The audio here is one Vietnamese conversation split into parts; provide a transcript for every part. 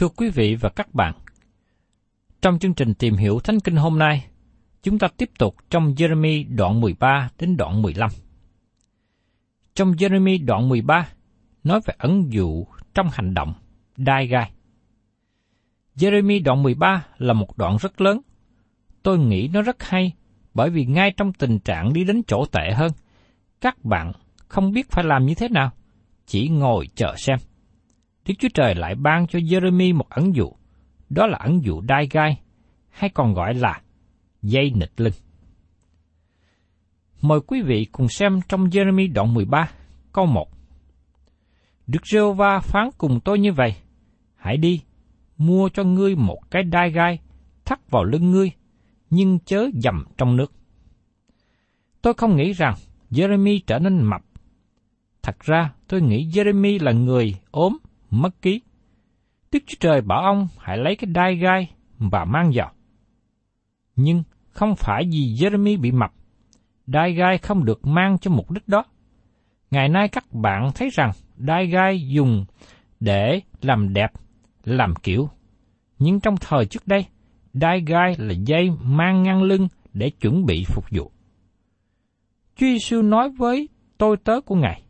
Thưa quý vị và các bạn, trong chương trình tìm hiểu Thánh Kinh hôm nay, chúng ta tiếp tục trong Jeremy đoạn 13 đến đoạn 15. Trong Jeremy đoạn 13 nói về ẩn dụ trong hành động, đai gai. Jeremy đoạn 13 là một đoạn rất lớn. Tôi nghĩ nó rất hay bởi vì ngay trong tình trạng đi đến chỗ tệ hơn, các bạn không biết phải làm như thế nào, chỉ ngồi chờ xem. Đức Chúa Trời lại ban cho Jeremy một ẩn dụ, đó là ẩn dụ đai gai, hay còn gọi là dây nịch lưng. Mời quý vị cùng xem trong Jeremy đoạn 13, câu 1. Đức giê va phán cùng tôi như vậy, hãy đi, mua cho ngươi một cái đai gai, thắt vào lưng ngươi, nhưng chớ dầm trong nước. Tôi không nghĩ rằng Jeremy trở nên mập. Thật ra, tôi nghĩ Jeremy là người ốm, mất ký. Đức Chúa Trời bảo ông hãy lấy cái đai gai và mang vào. Nhưng không phải vì Jeremy bị mập, đai gai không được mang cho mục đích đó. Ngày nay các bạn thấy rằng đai gai dùng để làm đẹp, làm kiểu. Nhưng trong thời trước đây, đai gai là dây mang ngang lưng để chuẩn bị phục vụ. Chúa Giêsu nói với tôi tớ của Ngài,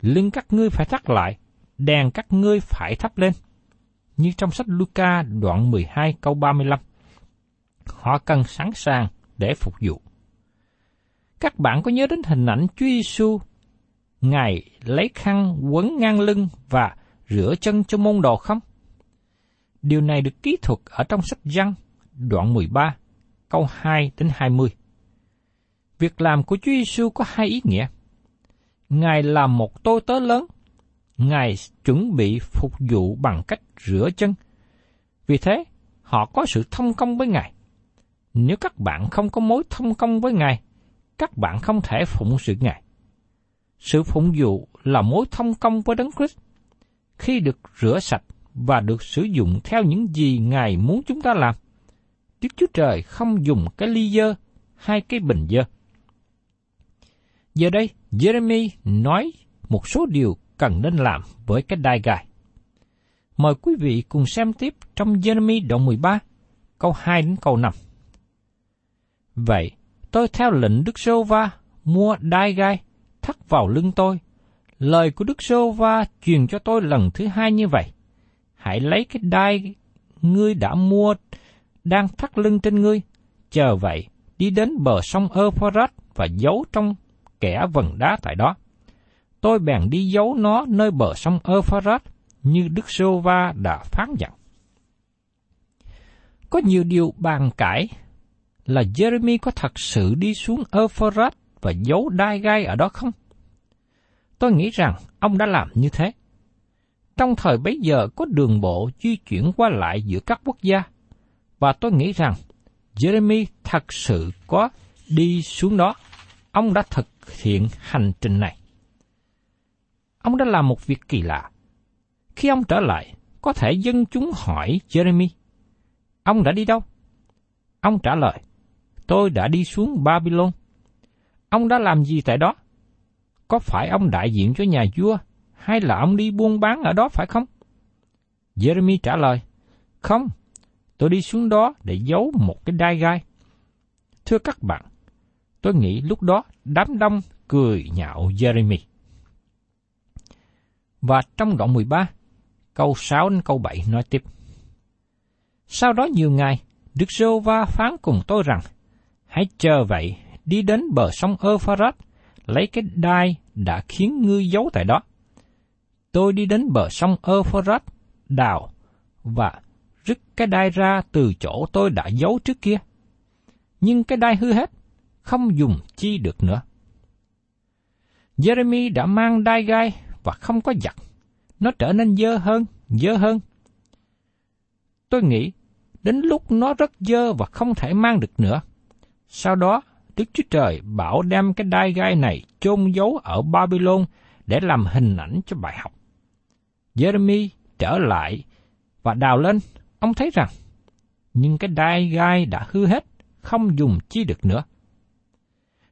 lưng các ngươi phải thắt lại, đèn các ngươi phải thắp lên. Như trong sách Luca đoạn 12 câu 35. Họ cần sẵn sàng để phục vụ. Các bạn có nhớ đến hình ảnh Chúa Giêsu Ngài lấy khăn quấn ngang lưng và rửa chân cho môn đồ không? Điều này được ký thuật ở trong sách Giăng, đoạn 13, câu 2 đến 20. Việc làm của Chúa Giêsu có hai ý nghĩa. Ngài là một tôi tớ lớn, Ngài chuẩn bị phục vụ bằng cách rửa chân. Vì thế, họ có sự thông công với Ngài. Nếu các bạn không có mối thông công với Ngài, các bạn không thể phụng sự Ngài. Sự phụng vụ là mối thông công với Đấng Christ. Khi được rửa sạch và được sử dụng theo những gì Ngài muốn chúng ta làm, Đức Chúa Trời không dùng cái ly dơ hay cái bình dơ. Giờ đây, Jeremy nói một số điều cần nên làm với cái đai gai. Mời quý vị cùng xem tiếp trong Jeremy đoạn 13, câu 2 đến câu 5. Vậy, tôi theo lệnh Đức Sô Va mua đai gai, thắt vào lưng tôi. Lời của Đức Sô Va truyền cho tôi lần thứ hai như vậy. Hãy lấy cái đai ngươi đã mua đang thắt lưng trên ngươi, chờ vậy đi đến bờ sông Euphrates và giấu trong kẻ vần đá tại đó. Tôi bèn đi giấu nó nơi bờ sông Euphrates như Đức Sô Va đã phán dặn. Có nhiều điều bàn cãi là Jeremy có thật sự đi xuống Euphrates và giấu đai gai ở đó không? Tôi nghĩ rằng ông đã làm như thế. Trong thời bấy giờ có đường bộ di chuyển qua lại giữa các quốc gia, và tôi nghĩ rằng Jeremy thật sự có đi xuống đó. Ông đã thực hiện hành trình này. Ông đã làm một việc kỳ lạ. Khi ông trở lại, có thể dân chúng hỏi Jeremy, ông đã đi đâu? Ông trả lời, tôi đã đi xuống Babylon. Ông đã làm gì tại đó? Có phải ông đại diện cho nhà vua, hay là ông đi buôn bán ở đó phải không? Jeremy trả lời, không, tôi đi xuống đó để giấu một cái đai gai. Thưa các bạn, tôi nghĩ lúc đó đám đông cười nhạo Jeremy. Và trong đoạn 13, câu 6 đến câu 7 nói tiếp. Sau đó nhiều ngày, Đức Giô Va phán cùng tôi rằng, hãy chờ vậy, đi đến bờ sông Euphrates, lấy cái đai đã khiến ngươi giấu tại đó. Tôi đi đến bờ sông Euphrates, đào và rứt cái đai ra từ chỗ tôi đã giấu trước kia. Nhưng cái đai hư hết, không dùng chi được nữa. Jeremy đã mang đai gai và không có giặt. Nó trở nên dơ hơn, dơ hơn. Tôi nghĩ, đến lúc nó rất dơ và không thể mang được nữa. Sau đó, Đức Chúa Trời bảo đem cái đai gai này chôn giấu ở Babylon để làm hình ảnh cho bài học. Jeremy trở lại và đào lên, ông thấy rằng, nhưng cái đai gai đã hư hết, không dùng chi được nữa.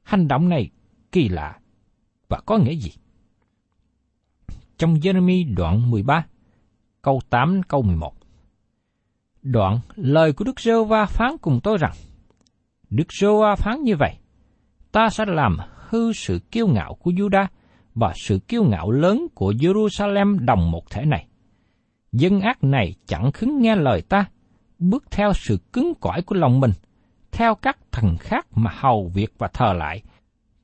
Hành động này kỳ lạ và có nghĩa gì? Trong Jeremy đoạn 13, câu 8 câu 11. Đoạn lời của Đức giê va phán cùng tôi rằng, Đức giê va phán như vậy, ta sẽ làm hư sự kiêu ngạo của Juda và sự kiêu ngạo lớn của Jerusalem đồng một thể này. Dân ác này chẳng khứng nghe lời ta, bước theo sự cứng cỏi của lòng mình, theo các thần khác mà hầu việc và thờ lại,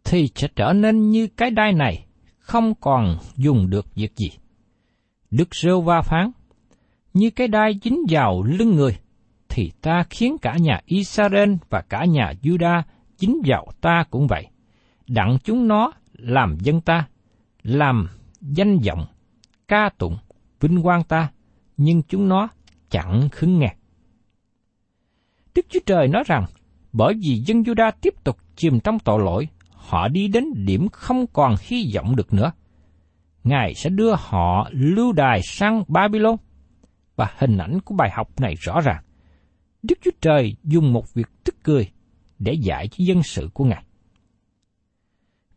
thì sẽ trở nên như cái đai này, không còn dùng được việc gì. Đức Rêu Va phán, như cái đai dính vào lưng người, thì ta khiến cả nhà Israel và cả nhà Juda dính vào ta cũng vậy. Đặng chúng nó làm dân ta, làm danh vọng, ca tụng, vinh quang ta, nhưng chúng nó chẳng khứng nghe. Đức Chúa Trời nói rằng, bởi vì dân Juda tiếp tục chìm trong tội lỗi, họ đi đến điểm không còn hy vọng được nữa. Ngài sẽ đưa họ lưu đài sang Babylon. Và hình ảnh của bài học này rõ ràng. Đức Chúa Trời dùng một việc tức cười để dạy cho dân sự của Ngài.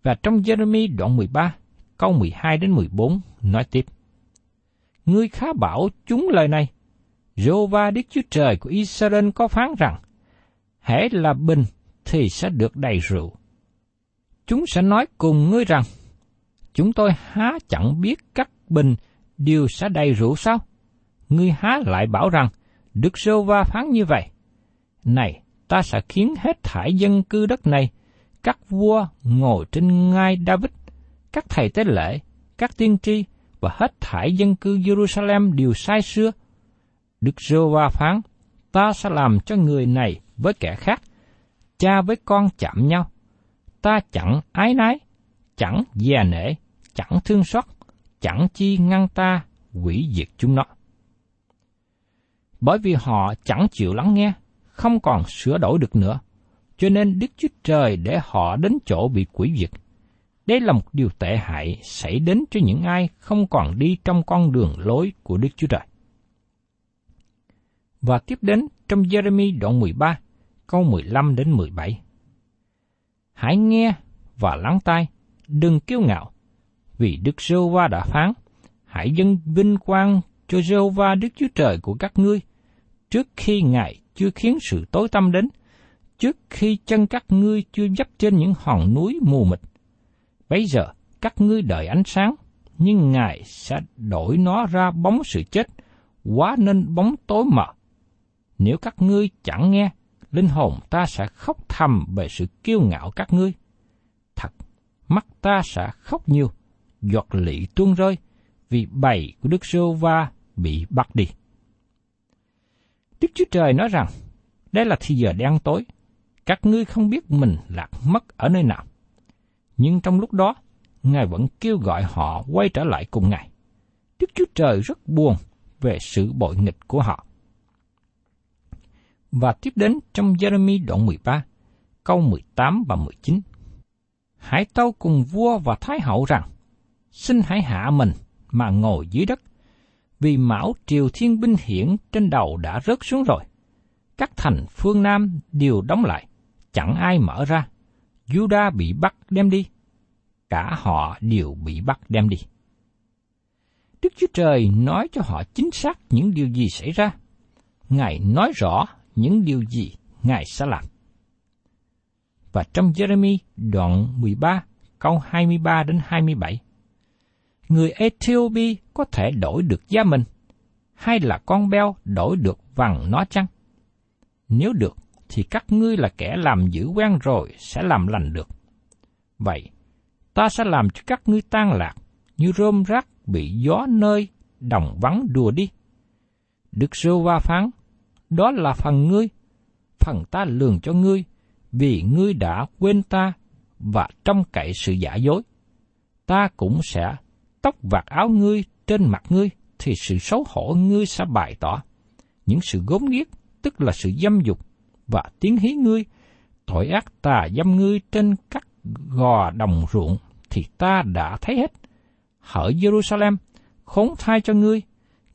Và trong Jeremy đoạn 13, câu 12 đến 14 nói tiếp. Ngươi khá bảo chúng lời này. Jova Đức Chúa Trời của Israel có phán rằng, hễ là bình thì sẽ được đầy rượu. Chúng sẽ nói cùng ngươi rằng, chúng tôi há chẳng biết các bình đều sẽ đầy rượu sao? Ngươi há lại bảo rằng, Đức Sô Va phán như vậy. Này, ta sẽ khiến hết thải dân cư đất này, các vua ngồi trên ngai David, các thầy tế lễ, các tiên tri và hết thải dân cư Jerusalem đều sai xưa. Đức Sô Va phán, ta sẽ làm cho người này với kẻ khác, cha với con chạm nhau. Ta chẳng ái nái, chẳng dè nể, chẳng thương xót, chẳng chi ngăn ta quỷ diệt chúng nó. Bởi vì họ chẳng chịu lắng nghe, không còn sửa đổi được nữa, cho nên Đức Chúa Trời để họ đến chỗ bị quỷ diệt. Đây là một điều tệ hại xảy đến cho những ai không còn đi trong con đường lối của Đức Chúa Trời. Và tiếp đến trong Jeremy đoạn 13, câu 15 đến 17. Hãy nghe và lắng tai, đừng kiêu ngạo, vì Đức giê va đã phán, hãy dâng vinh quang cho giê va Đức Chúa Trời của các ngươi, trước khi Ngài chưa khiến sự tối tăm đến, trước khi chân các ngươi chưa dấp trên những hòn núi mù mịt. Bây giờ, các ngươi đợi ánh sáng, nhưng Ngài sẽ đổi nó ra bóng sự chết, quá nên bóng tối mờ, Nếu các ngươi chẳng nghe, linh hồn ta sẽ khóc thầm về sự kiêu ngạo các ngươi. Thật, mắt ta sẽ khóc nhiều, giọt lị tuôn rơi, vì bầy của Đức Sô Va bị bắt đi. Đức Chúa Trời nói rằng, đây là thì giờ đen tối, các ngươi không biết mình lạc mất ở nơi nào. Nhưng trong lúc đó, Ngài vẫn kêu gọi họ quay trở lại cùng Ngài. Đức Chúa Trời rất buồn về sự bội nghịch của họ. Và tiếp đến trong Jeremy đoạn 13, câu 18 và 19. Hãy tâu cùng vua và thái hậu rằng, xin hãy hạ mình mà ngồi dưới đất, vì mão triều thiên binh hiển trên đầu đã rớt xuống rồi. Các thành phương Nam đều đóng lại, chẳng ai mở ra. Juda bị bắt đem đi, cả họ đều bị bắt đem đi. Đức Chúa Trời nói cho họ chính xác những điều gì xảy ra. Ngài nói rõ những điều gì Ngài sẽ làm. Và trong Jeremy đoạn 13 câu 23 đến 27, người Ethiopia có thể đổi được da mình, hay là con beo đổi được vàng nó chăng? Nếu được, thì các ngươi là kẻ làm dữ quen rồi sẽ làm lành được. Vậy, ta sẽ làm cho các ngươi tan lạc, như rơm rác bị gió nơi đồng vắng đùa đi. Đức Sô Va phán, đó là phần ngươi, phần ta lường cho ngươi, vì ngươi đã quên ta và trong cậy sự giả dối. Ta cũng sẽ tóc vạt áo ngươi trên mặt ngươi, thì sự xấu hổ ngươi sẽ bày tỏ. Những sự gốm ghiếc, tức là sự dâm dục, và tiếng hí ngươi, tội ác tà dâm ngươi trên các gò đồng ruộng, thì ta đã thấy hết. Hỡi Jerusalem, khốn thai cho ngươi,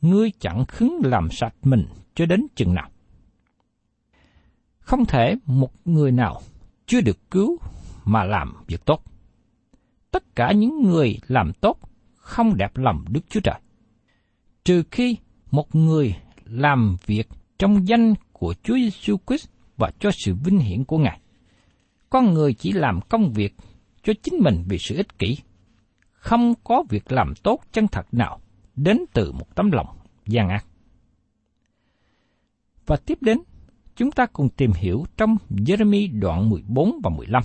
ngươi chẳng khứng làm sạch mình cho đến chừng nào. Không thể một người nào chưa được cứu mà làm việc tốt. Tất cả những người làm tốt không đẹp lòng Đức Chúa Trời. Trừ khi một người làm việc trong danh của Chúa Giêsu Christ và cho sự vinh hiển của Ngài. Con người chỉ làm công việc cho chính mình vì sự ích kỷ. Không có việc làm tốt chân thật nào đến từ một tấm lòng gian ác. Và tiếp đến, chúng ta cùng tìm hiểu trong Jeremy đoạn 14 và 15.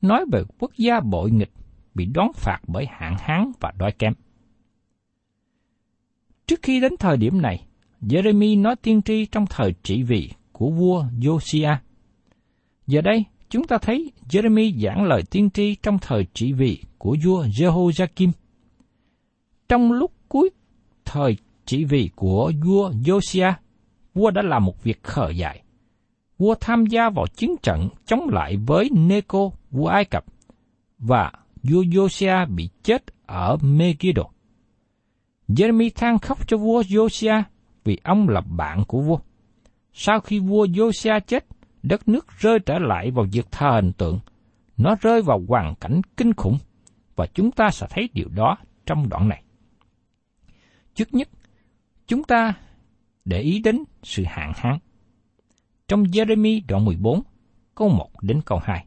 Nói về quốc gia bội nghịch bị đón phạt bởi hạn hán và đói kém. Trước khi đến thời điểm này, Jeremy nói tiên tri trong thời trị vì của vua Josiah. Giờ đây, chúng ta thấy Jeremy giảng lời tiên tri trong thời trị vì của vua Jehoiakim. Trong lúc cuối thời trị vì của vua Josiah, vua đã làm một việc khờ dại. Vua tham gia vào chiến trận chống lại với Neco, vua Ai Cập, và vua Josia bị chết ở Megiddo. Jeremy than khóc cho vua Josia vì ông là bạn của vua. Sau khi vua Josia chết, đất nước rơi trở lại vào việc thờ hình tượng. Nó rơi vào hoàn cảnh kinh khủng, và chúng ta sẽ thấy điều đó trong đoạn này. Trước nhất, chúng ta để ý đến sự hạn hán. Trong Jeremy đoạn 14, câu 1 đến câu 2.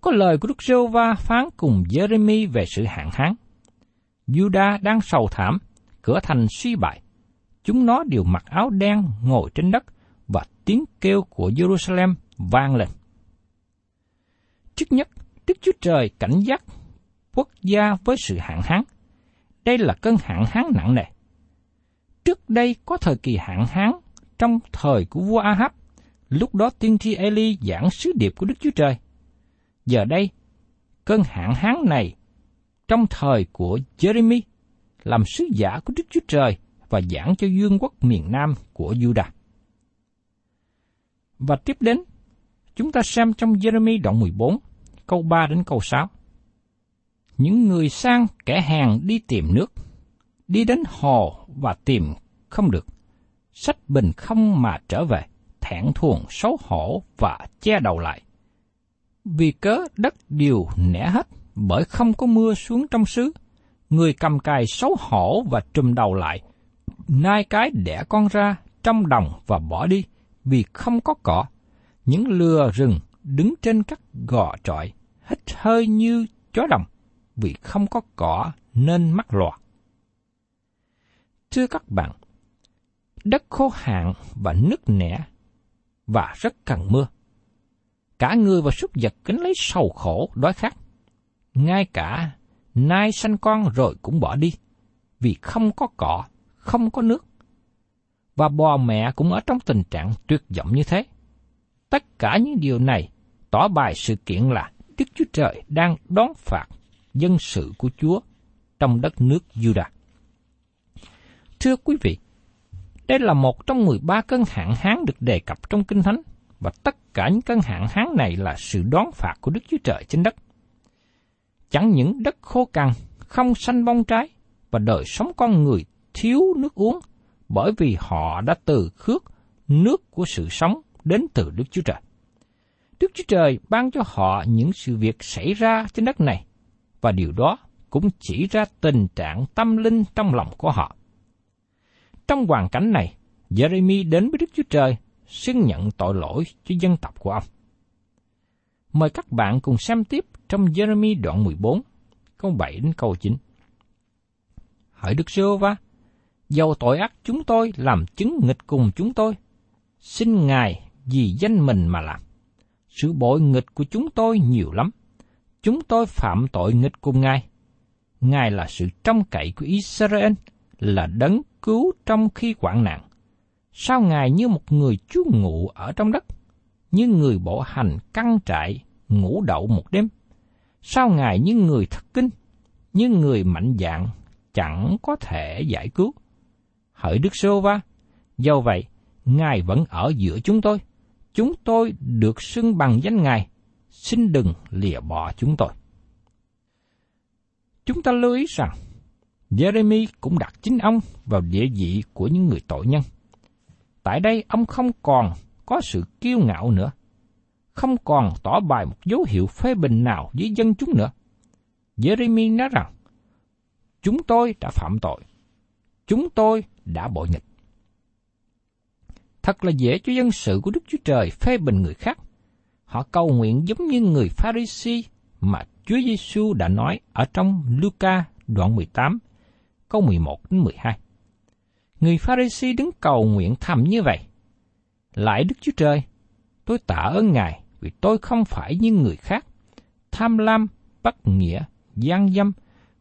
Có lời của Đức giê va phán cùng Jeremy về sự hạn hán. Juda đang sầu thảm, cửa thành suy bại. Chúng nó đều mặc áo đen ngồi trên đất và tiếng kêu của Jerusalem vang lên. Trước nhất, Đức Chúa Trời cảnh giác quốc gia với sự hạn hán. Đây là cơn hạn hán nặng nề. Trước đây có thời kỳ hạn hán trong thời của vua Ahab, lúc đó tiên tri Eli giảng sứ điệp của Đức Chúa Trời. Giờ đây, cơn hạn hán này trong thời của Jeremy làm sứ giả của Đức Chúa Trời và giảng cho dương quốc miền Nam của Judah. Và tiếp đến, chúng ta xem trong Jeremy đoạn 14, câu 3 đến câu 6. Những người sang kẻ hàng đi tìm nước, đi đến hồ và tìm không được. Sách bình không mà trở về, thẹn thuồng xấu hổ và che đầu lại. Vì cớ đất đều nẻ hết, bởi không có mưa xuống trong xứ. Người cầm cài xấu hổ và trùm đầu lại, nai cái đẻ con ra trong đồng và bỏ đi, vì không có cỏ. Những lừa rừng đứng trên các gò trọi, hít hơi như chó đồng, vì không có cỏ nên mắc loạt Thưa các bạn, đất khô hạn và nứt nẻ và rất cần mưa. Cả người và súc vật kính lấy sầu khổ đói khát. Ngay cả nai sanh con rồi cũng bỏ đi, vì không có cỏ, không có nước. Và bò mẹ cũng ở trong tình trạng tuyệt vọng như thế. Tất cả những điều này tỏ bài sự kiện là Đức Chúa Trời đang đón phạt dân sự của Chúa trong đất nước Judah. Thưa quý vị, đây là một trong 13 cơn hạn hán được đề cập trong Kinh Thánh, và tất cả những cơn hạn hán này là sự đón phạt của Đức Chúa Trời trên đất. Chẳng những đất khô cằn, không xanh bông trái, và đời sống con người thiếu nước uống, bởi vì họ đã từ khước nước của sự sống đến từ Đức Chúa Trời. Đức Chúa Trời ban cho họ những sự việc xảy ra trên đất này, và điều đó cũng chỉ ra tình trạng tâm linh trong lòng của họ. Trong hoàn cảnh này, Jeremy đến với Đức Chúa Trời xưng nhận tội lỗi cho dân tộc của ông. Mời các bạn cùng xem tiếp trong Jeremy đoạn 14, câu 7 đến câu 9. Hỡi Đức Sơ Va, dầu tội ác chúng tôi làm chứng nghịch cùng chúng tôi, xin Ngài vì danh mình mà làm. Sự bội nghịch của chúng tôi nhiều lắm. Chúng tôi phạm tội nghịch cùng Ngài. Ngài là sự trông cậy của Israel, là đấng cứu trong khi hoạn nạn. Sao Ngài như một người chú ngụ ở trong đất, như người bộ hành căng trại, ngủ đậu một đêm? Sao Ngài như người thất kinh, như người mạnh dạng, chẳng có thể giải cứu? Hỡi Đức Sô Va, do vậy, Ngài vẫn ở giữa chúng tôi. Chúng tôi được xưng bằng danh Ngài, xin đừng lìa bỏ chúng tôi. Chúng ta lưu ý rằng, Jeremy cũng đặt chính ông vào địa vị của những người tội nhân. Tại đây ông không còn có sự kiêu ngạo nữa, không còn tỏ bài một dấu hiệu phê bình nào với dân chúng nữa. Jeremy nói rằng, chúng tôi đã phạm tội, chúng tôi đã bội nghịch. Thật là dễ cho dân sự của Đức Chúa Trời phê bình người khác. Họ cầu nguyện giống như người Pharisee mà Chúa Giêsu đã nói ở trong Luca đoạn 18, câu 11 đến 12. Người Pharisee đứng cầu nguyện thầm như vậy. Lại Đức Chúa Trời, tôi tạ ơn Ngài vì tôi không phải như người khác, tham lam, bất nghĩa, gian dâm,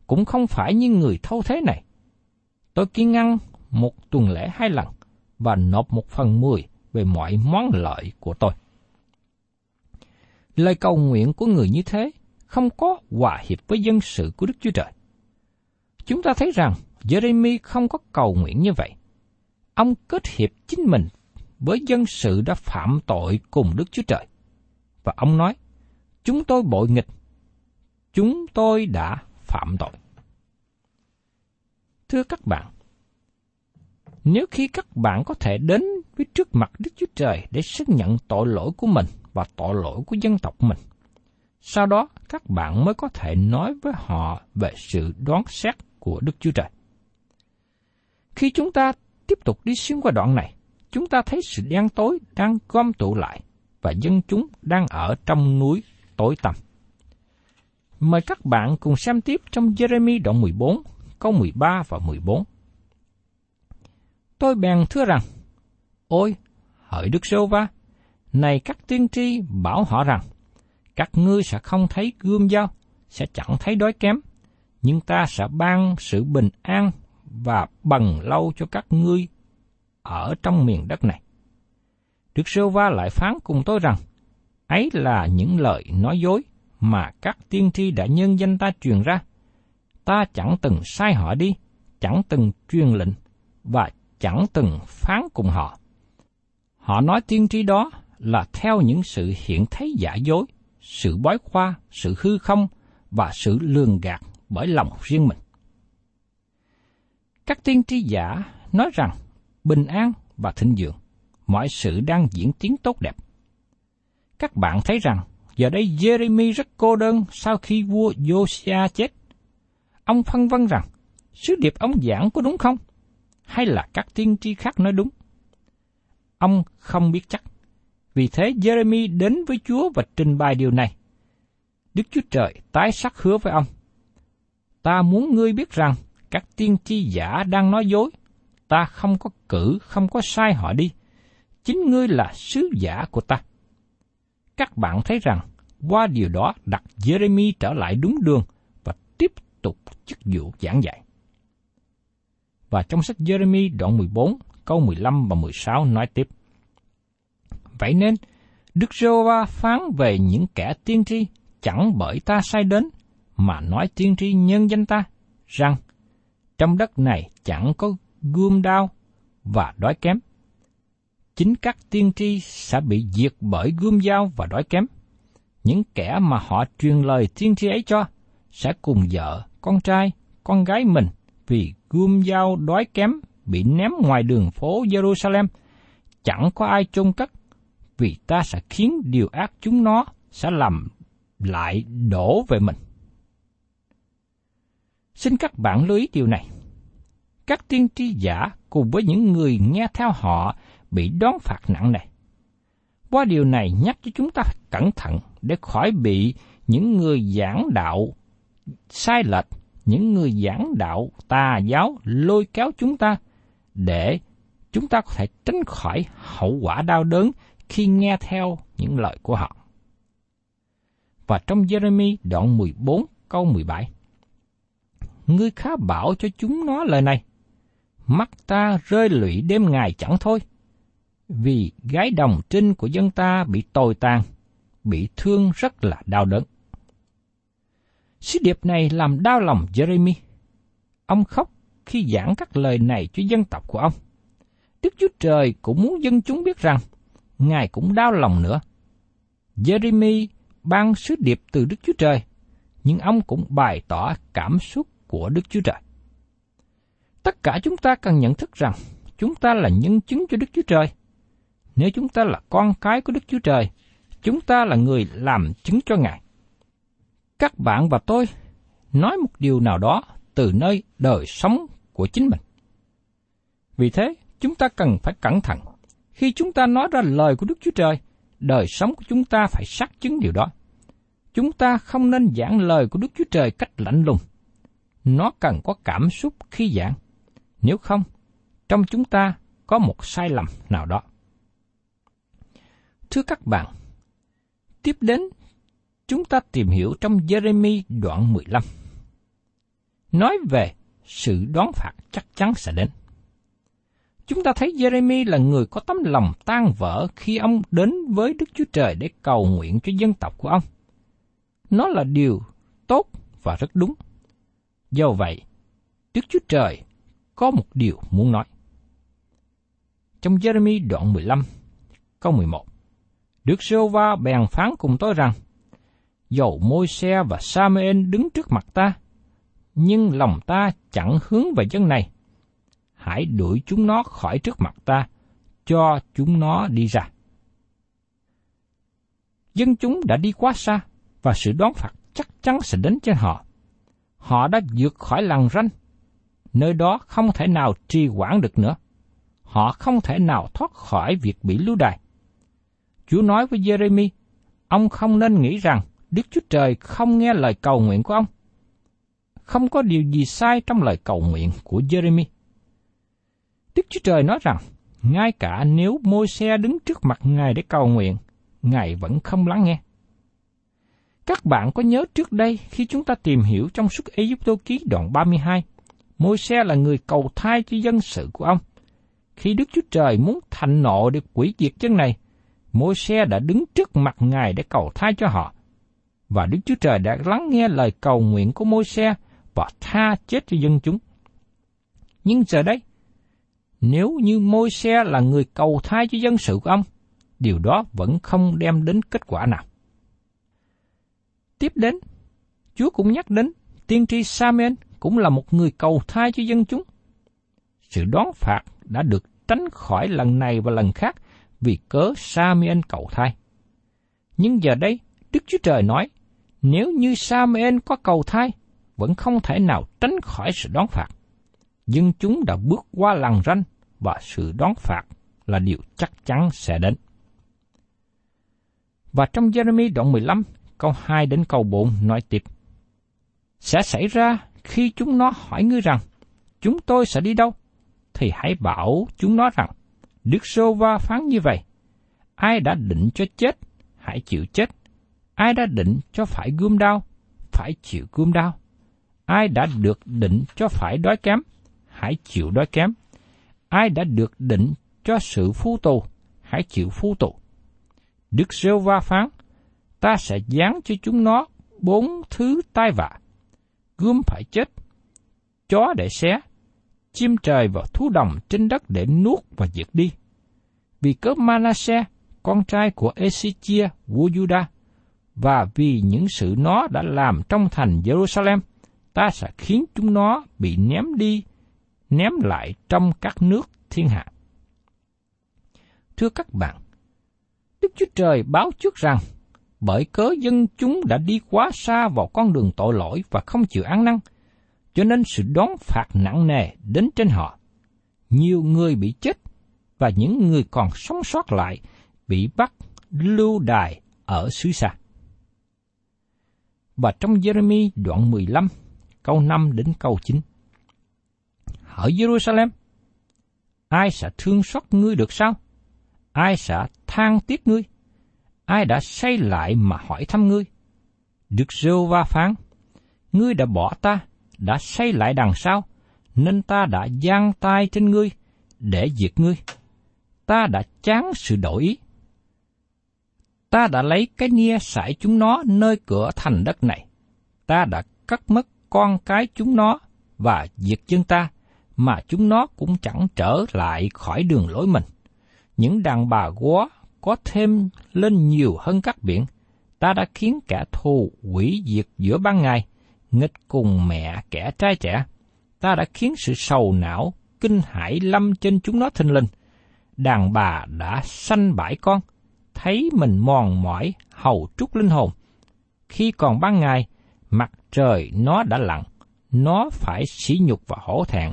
cũng không phải như người thâu thế này. Tôi kiên ăn một tuần lễ hai lần và nộp một phần mười về mọi món lợi của tôi. Lời cầu nguyện của người như thế không có hòa hiệp với dân sự của Đức Chúa Trời. Chúng ta thấy rằng Jeremy không có cầu nguyện như vậy. Ông kết hiệp chính mình với dân sự đã phạm tội cùng Đức Chúa Trời. Và ông nói, chúng tôi bội nghịch, chúng tôi đã phạm tội. Thưa các bạn, nếu khi các bạn có thể đến với trước mặt Đức Chúa Trời để xác nhận tội lỗi của mình và tội lỗi của dân tộc mình, sau đó các bạn mới có thể nói với họ về sự đoán xét của Đức Chúa Trời. Khi chúng ta tiếp tục đi xuyên qua đoạn này, chúng ta thấy sự đen tối đang gom tụ lại và dân chúng đang ở trong núi tối tăm. Mời các bạn cùng xem tiếp trong Jeremy đoạn 14, câu 13 và 14. Tôi bèn thưa rằng, Ôi, hỡi Đức Sô Va, này các tiên tri bảo họ rằng, các ngươi sẽ không thấy gươm dao, sẽ chẳng thấy đói kém, nhưng ta sẽ ban sự bình an và bằng lâu cho các ngươi ở trong miền đất này. Đức Sơ Va lại phán cùng tôi rằng, ấy là những lời nói dối mà các tiên tri đã nhân danh ta truyền ra. Ta chẳng từng sai họ đi, chẳng từng truyền lệnh và chẳng từng phán cùng họ. Họ nói tiên tri đó là theo những sự hiện thấy giả dối, sự bói khoa, sự hư không và sự lường gạt bởi lòng riêng mình. Các tiên tri giả nói rằng bình an và thịnh vượng, mọi sự đang diễn tiến tốt đẹp. Các bạn thấy rằng giờ đây Jeremy rất cô đơn sau khi vua Josiah chết. Ông phân vân rằng sứ điệp ông giảng có đúng không? Hay là các tiên tri khác nói đúng? Ông không biết chắc. Vì thế Jeremy đến với Chúa và trình bày điều này. Đức Chúa Trời tái sắc hứa với ông. Ta muốn ngươi biết rằng các tiên tri giả đang nói dối. ta không có cử, không có sai họ đi. Chính ngươi là sứ giả của ta. Các bạn thấy rằng, qua điều đó đặt Jeremy trở lại đúng đường và tiếp tục chức vụ giảng dạy. Và trong sách Jeremy đoạn 14, câu 15 và 16 nói tiếp. Vậy nên, Đức giê va phán về những kẻ tiên tri chẳng bởi ta sai đến, mà nói tiên tri nhân danh ta, rằng trong đất này chẳng có gươm đao và đói kém. Chính các tiên tri sẽ bị diệt bởi gươm dao và đói kém. Những kẻ mà họ truyền lời tiên tri ấy cho sẽ cùng vợ, con trai, con gái mình vì gươm dao đói kém bị ném ngoài đường phố Jerusalem. Chẳng có ai chôn cất vì ta sẽ khiến điều ác chúng nó sẽ làm lại đổ về mình. Xin các bạn lưu ý điều này. Các tiên tri giả cùng với những người nghe theo họ bị đón phạt nặng nề. Qua điều này nhắc cho chúng ta cẩn thận để khỏi bị những người giảng đạo sai lệch, những người giảng đạo tà giáo lôi kéo chúng ta để chúng ta có thể tránh khỏi hậu quả đau đớn khi nghe theo những lời của họ. Và trong Jeremy đoạn 14 câu 17 Ngươi khá bảo cho chúng nó lời này. Mắt ta rơi lụy đêm ngày chẳng thôi. Vì gái đồng trinh của dân ta bị tồi tàn Bị thương rất là đau đớn. Sứ điệp này làm đau lòng Jeremy. Ông khóc khi giảng các lời này cho dân tộc của ông. Đức Chúa Trời cũng muốn dân chúng biết rằng Ngài cũng đau lòng nữa. Jeremy ban sứ điệp từ Đức Chúa Trời, nhưng ông cũng bày tỏ cảm xúc của Đức Chúa Trời. Tất cả chúng ta cần nhận thức rằng chúng ta là nhân chứng cho Đức Chúa Trời. Nếu chúng ta là con cái của Đức Chúa Trời, chúng ta là người làm chứng cho Ngài. Các bạn và tôi nói một điều nào đó từ nơi đời sống của chính mình. Vì thế, chúng ta cần phải cẩn thận khi chúng ta nói ra lời của Đức Chúa Trời, đời sống của chúng ta phải xác chứng điều đó. Chúng ta không nên giảng lời của Đức Chúa Trời cách lạnh lùng. Nó cần có cảm xúc khi giảng. Nếu không, trong chúng ta có một sai lầm nào đó. Thưa các bạn, tiếp đến chúng ta tìm hiểu trong Jeremy đoạn 15. Nói về sự đoán phạt chắc chắn sẽ đến. Chúng ta thấy Jeremy là người có tấm lòng tan vỡ khi ông đến với Đức Chúa Trời để cầu nguyện cho dân tộc của ông. Nó là điều tốt và rất đúng. Do vậy, Đức Chúa Trời có một điều muốn nói. Trong Jeremy đoạn 15, câu 11, Đức giê va bèn phán cùng tôi rằng, Dầu môi xe và Samuel đứng trước mặt ta, nhưng lòng ta chẳng hướng về dân này, hãy đuổi chúng nó khỏi trước mặt ta, cho chúng nó đi ra. Dân chúng đã đi quá xa, và sự đoán phạt chắc chắn sẽ đến trên họ. Họ đã vượt khỏi làng ranh, nơi đó không thể nào trì quản được nữa. Họ không thể nào thoát khỏi việc bị lưu đày. Chúa nói với Jeremy, ông không nên nghĩ rằng Đức Chúa Trời không nghe lời cầu nguyện của ông. Không có điều gì sai trong lời cầu nguyện của Jeremy. Đức Chúa Trời nói rằng, ngay cả nếu môi xe đứng trước mặt Ngài để cầu nguyện, Ngài vẫn không lắng nghe. Các bạn có nhớ trước đây khi chúng ta tìm hiểu trong suốt Ê Tô Ký đoạn 32, môi xe là người cầu thai cho dân sự của ông. Khi Đức Chúa Trời muốn thành nộ để quỷ diệt chân này, môi xe đã đứng trước mặt Ngài để cầu thai cho họ. Và Đức Chúa Trời đã lắng nghe lời cầu nguyện của môi xe và tha chết cho dân chúng. Nhưng giờ đây, nếu như môi xe là người cầu thai cho dân sự của ông, điều đó vẫn không đem đến kết quả nào. Tiếp đến, Chúa cũng nhắc đến tiên tri Samuel cũng là một người cầu thai cho dân chúng. Sự đón phạt đã được tránh khỏi lần này và lần khác vì cớ Samuel cầu thai. Nhưng giờ đây, Đức Chúa Trời nói, nếu như Samuel có cầu thai, vẫn không thể nào tránh khỏi sự đón phạt. Dân chúng đã bước qua lằn ranh và sự đón phạt là điều chắc chắn sẽ đến. Và trong Jeremy đoạn 15, câu 2 đến câu 4 nói tiếp. Sẽ xảy ra khi chúng nó hỏi ngươi rằng, chúng tôi sẽ đi đâu? Thì hãy bảo chúng nó rằng, Đức Sô Va phán như vậy, ai đã định cho chết, hãy chịu chết. Ai đã định cho phải gươm đau, phải chịu gươm đau. Ai đã được định cho phải đói kém, hãy chịu đói kém. Ai đã được định cho sự phu tù, hãy chịu phu tù. Đức Rêu Va phán, ta sẽ dán cho chúng nó bốn thứ tai vạ. Gươm phải chết, chó để xé, chim trời và thú đồng trên đất để nuốt và diệt đi. Vì cớ Manasseh, con trai của Esichia, vua Juda, và vì những sự nó đã làm trong thành Jerusalem, ta sẽ khiến chúng nó bị ném đi, ném lại trong các nước thiên hạ. Thưa các bạn, Đức Chúa Trời báo trước rằng, bởi cớ dân chúng đã đi quá xa vào con đường tội lỗi và không chịu ăn năn, cho nên sự đón phạt nặng nề đến trên họ. Nhiều người bị chết, và những người còn sống sót lại bị bắt lưu đài ở xứ xa. Và trong Jeremy đoạn 15, câu 5 đến câu 9. Hỡi Jerusalem, ai sẽ thương xót ngươi được sao? Ai sẽ than tiếc ngươi? Ai đã say lại mà hỏi thăm ngươi? Đức rêu va phán, ngươi đã bỏ ta, đã say lại đằng sau, nên ta đã giang tay trên ngươi để diệt ngươi. Ta đã chán sự đổi ý. Ta đã lấy cái nia sải chúng nó nơi cửa thành đất này. Ta đã cắt mất con cái chúng nó và diệt chân ta, mà chúng nó cũng chẳng trở lại khỏi đường lối mình. Những đàn bà quá có thêm lên nhiều hơn các biển, ta đã khiến kẻ thù quỷ diệt giữa ban ngày, nghịch cùng mẹ kẻ trai trẻ. Ta đã khiến sự sầu não, kinh hãi lâm trên chúng nó thinh linh. Đàn bà đã sanh bãi con, thấy mình mòn mỏi, hầu trút linh hồn. Khi còn ban ngày, mặt trời nó đã lặn, nó phải sỉ nhục và hổ thẹn.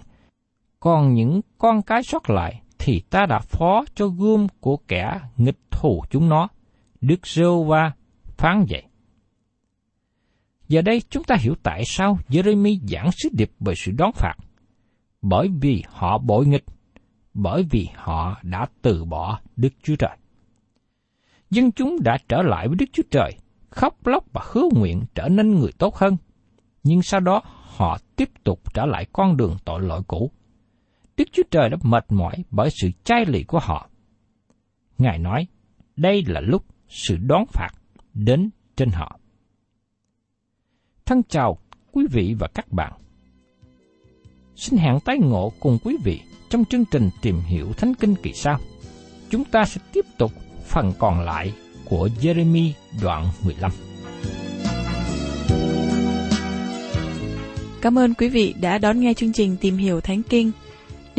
Còn những con cái sót lại thì ta đã phó cho gươm của kẻ nghịch thù chúng nó. Đức Rêu Va phán vậy. Giờ đây chúng ta hiểu tại sao Jeremy giảng sứ điệp về sự đón phạt. Bởi vì họ bội nghịch, bởi vì họ đã từ bỏ Đức Chúa Trời. Dân chúng đã trở lại với Đức Chúa Trời, khóc lóc và hứa nguyện trở nên người tốt hơn. Nhưng sau đó họ tiếp tục trở lại con đường tội lỗi cũ. Đức Chúa Trời đã mệt mỏi bởi sự chai lì của họ. Ngài nói, đây là lúc sự đón phạt đến trên họ. Thân chào quý vị và các bạn. Xin hẹn tái ngộ cùng quý vị trong chương trình tìm hiểu Thánh Kinh kỳ sau. Chúng ta sẽ tiếp tục phần còn lại của Jeremy đoạn 15. Cảm ơn quý vị đã đón nghe chương trình Tìm hiểu Thánh Kinh.